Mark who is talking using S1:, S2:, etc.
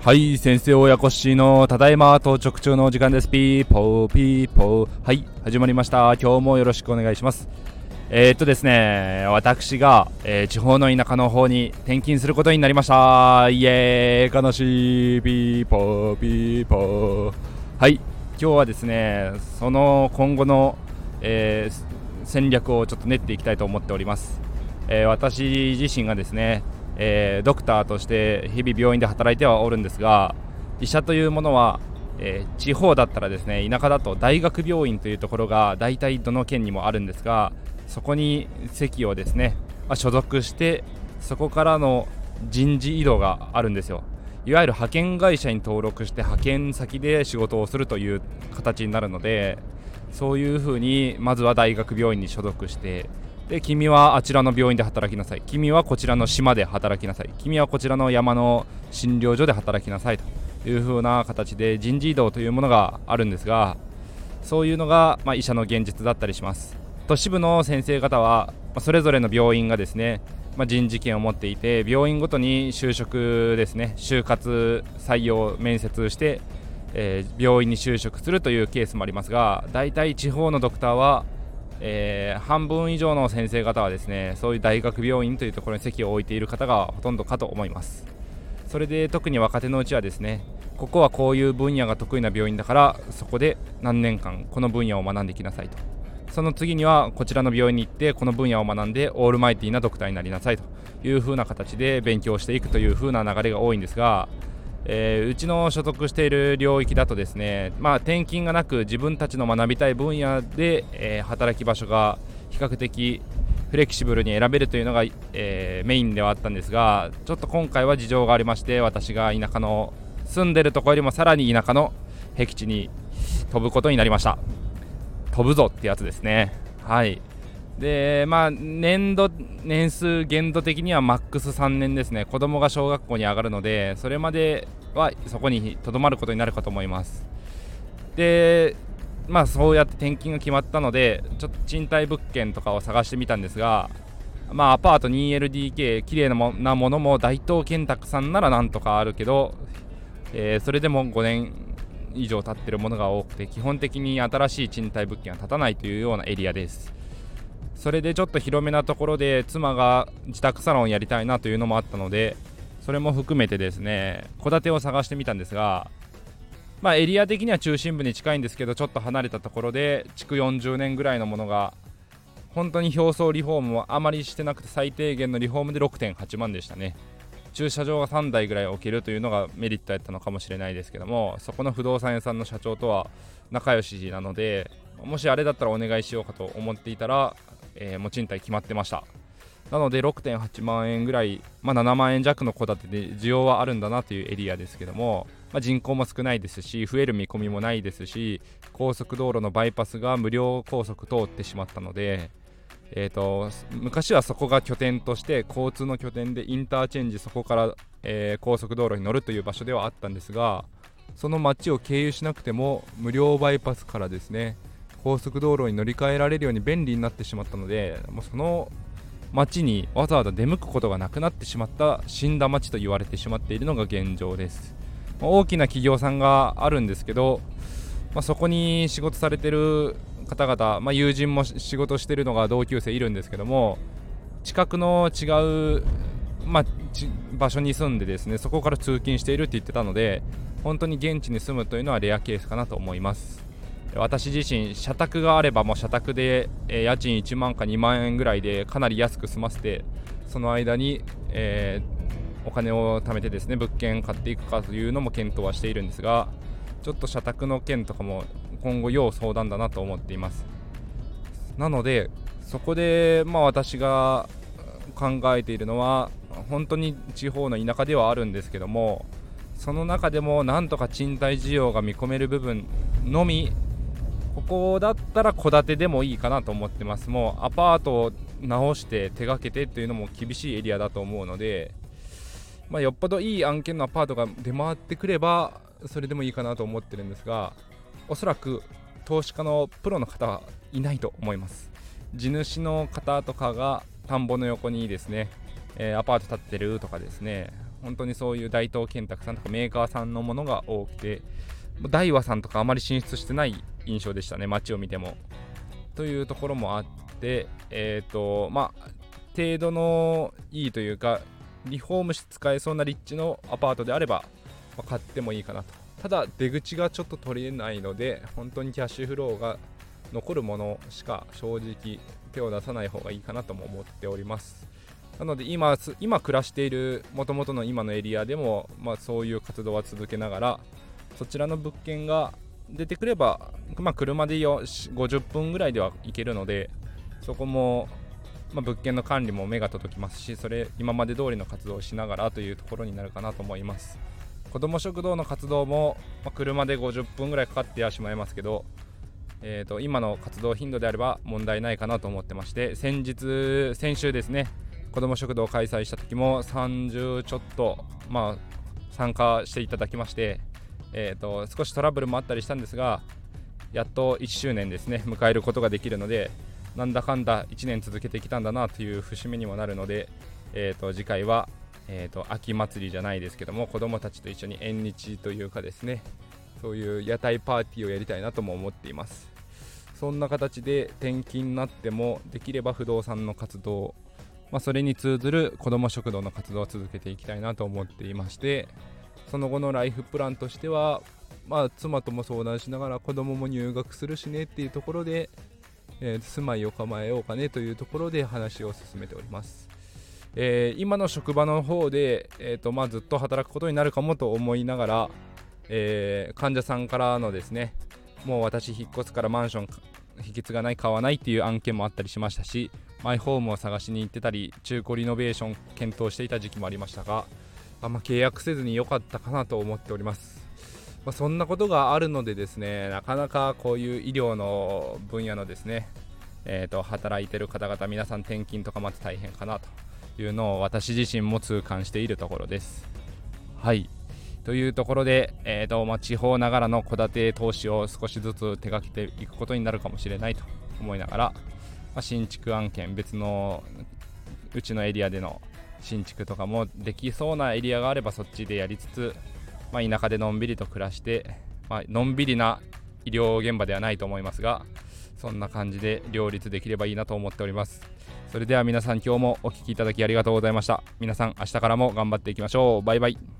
S1: はい先生親子しのただいま到着中のお時間です。ピーポーピーポー。はい始まりました。今日もよろしくお願いします。えー、っとですね私が、えー、地方の田舎の方に転勤することになりました。イエーイ悲しい。ピーポーピーポー。はい今日はですねその今後の、えー、戦略をちょっと練っていきたいと思っております、え私自身がですねえー、ドクターとして日々病院で働いてはおるんですが医者というものは、えー、地方だったらですね田舎だと大学病院というところが大体どの県にもあるんですがそこに席をですね、ま、所属してそこからの人事異動があるんですよ。いわゆる派遣会社に登録して派遣先で仕事をするという形になるのでそういうふうにまずは大学病院に所属してで君はあちらの病院で働きなさい。君はこちらの島で働きなさい。君はこちらの山の診療所で働きなさいと。いう風な形で人事異動というものがあるんですがそういうのが、まあ、医者の現実だったりします。都市部の先生方は、まあ、それぞれの病院がですね、まあ、人事権を持っていて病院ごとに就職ですね就活採用面接して、えー、病院に就職するというケースもありますが大体地方のドクターはえー、半分以上の先生方はですねそういう大学病院というところに席を置いている方がほとんどかと思います。それで特に若手のうちはですねここはこういう分野が得意な病院だからそこで何年間この分野を学んできなさいと。その次にはこちらの病院に行ってこの分野を学んでオールマイティーなドクターになりなさいという風な形で勉強していくという風な流れが多いんですがえー、うちの所属している領域だとですね、まあ、転勤がなく自分たちの学びたい分野で、えー、働き場所が比較的フレキシブルに選べるというのが、えー、メインではあったんですがちょっと今回は事情がありまして私が田舎の住んでるとこよりもさらに田舎の僻地に飛ぶことになりました。飛ぶぞってやつですね。はい。でまあ年度年数限度的にはマックス3年ですね。子供が小学校に上がるのでそれまではそこにとどまることになるかと思います。でまあそうやって転勤が決まったのでちょっと賃貸物件とかを探してみたんですがまあアパート 2LDK 綺麗なもなものも大東建託さんならなんとかあるけど、えー、それでも5年以上経ってるものが多くて基本的に新しい賃貸物件は建たないというようなエリアです。それでちょっと広めなところで妻が自宅サロンやりたいなというのもあったのでそれも含めてですね戸建てを探してみたんですがまあエリア的には中心部に近いんですけどちょっと離れたところで築40年ぐらいのものが本当に表層リフォームもあまりしてなくて最低限のリフォームで6.8万でしたね。駐車場が3台ぐらい置けるというのがメリットやったのかもしれないですけどもそこの不動産屋さんの社長とは仲良しなのでもしあれだったらお願いしようかと思っていたらえー、もう賃貸決まってました。なので6.8万円ぐらい、まあ、7万円弱の戸建てで需要はあるんだなというエリアですけども、まあ、人口も少ないですし増える見込みもないですし高速道路のバイパスが無料高速通ってしまったので、えーと、昔はそこが拠点として交通の拠点でインターチェンジそこから、えー、高速道路に乗るという場所ではあったんですがその街を経由しなくても無料バイパスからですね高速道路に乗り換えられるように便利になってしまったのでもうその町にわざわざ出向くことがなくなってしまった死んだ町と言われてしまっているのが現状です、大きな企業さんがあるんですけど、まあ、そこに仕事されてる方々、まあ、友人も仕事してるのが同級生いるんですけども近くの違う、まあ、場所に住んでですねそこから通勤しているって言ってたので本当に現地に住むというのはレアケースかなと思います。私自身社宅があればもう社宅で、え、家賃1万か2万円ぐらいでかなり安く済ませてその間に、えー、お金を貯めてですね物件買っていくかというのも検討はしているんですがちょっと社宅の件とかも今後要相談だなと思っています。なのでそこでまあ私が考えているのは本当に地方の田舎ではあるんですけどもその中でもなんとか賃貸需要が見込める部分のみここだったら戸建てでもいいかなと思ってます。もうアパートを直して手がけてっていうのも厳しいエリアだと思うので、まあ、よっぽどいい案件のアパートが出回ってくればそれでもいいかなと思ってるんですがおそらく投資家のプロの方はいないと思います。地主の方とかが田んぼの横にですね、えー、アパート建ってるとかですね本当にそういう大東建託さんとかメーカーさんのものが多くて大和さんとかあまり進出してない印象でしたね街を見ても。というところもあってえっ、ー、とまあ程度のいいというかリフォームして使えそうな立地のアパートであれば、まあ、買ってもいいかなと。ただ出口がちょっと取れないので本当にキャッシュフローが残るものしか正直手を出さない方がいいかなとも思っております。なので今今暮らしているもともとの今のエリアでも、まあ、そういう活動は続けながらそちらの物件が出てくれば、まあ、車で50分ぐらいでは行けるのでそこも、まあ、物件の管理も目が届きますしそれ今まで通りの活動をしながらというところになるかなと思います。子ども食堂の活動も、まあ、車で50分ぐらいかかってはしまいますけどえーと、今の活動頻度であれば問題ないかなと思ってまして先日先週ですね子ども食堂を開催した時も30ちょっと、まあ、参加していただきまして、えーと、少しトラブルもあったりしたんですがやっと1周年ですね。迎えることができるのでなんだかんだ1年続けてきたんだなという節目にもなるので、えーと、次回は、えー、と秋祭りじゃないですけども子どもたちと一緒に縁日というかですねそういう屋台パーティーをやりたいなとも思っています。そんな形で転勤になってもできれば不動産の活動、まあ、それに通ずる子ども食堂の活動を続けていきたいなと思っていましてその後のライフプランとしては、まあ、妻とも相談しながら子供も入学するしねっていうところで、えー、住まいを構えようかねというところで話を進めております。えー、今の職場の方で、えーとまあ、ずっと働くことになるかもと思いながら、えー、患者さんからのですねもう私引っ越すからマンション引き継がない買わないっていう案件もあったりしましたしマイホームを探しに行ってたり中古リノベーション検討していた時期もありましたがあんま契約せずに良かったかなと思っております、まあ、そんなことがあるのでですねなかなかこういう医療の分野のですねえーと、働いてる方々皆さん転勤とかまず大変かなというのを私自身も痛感しているところです。はい。というところで、えーとまあ、地方ながらの戸建て投資を少しずつ手がけていくことになるかもしれないと思いながら、まあ、新築案件別のうちのエリアでの新築とかもできそうなエリアがあればそっちでやりつつ、まあ、田舎でのんびりと暮らして、まあのんびりな医療現場ではないと思いますがそんな感じで両立できればいいなと思っております。それでは皆さん今日もお聴きいただきありがとうございました。皆さん明日からも頑張っていきましょう。バイバイ。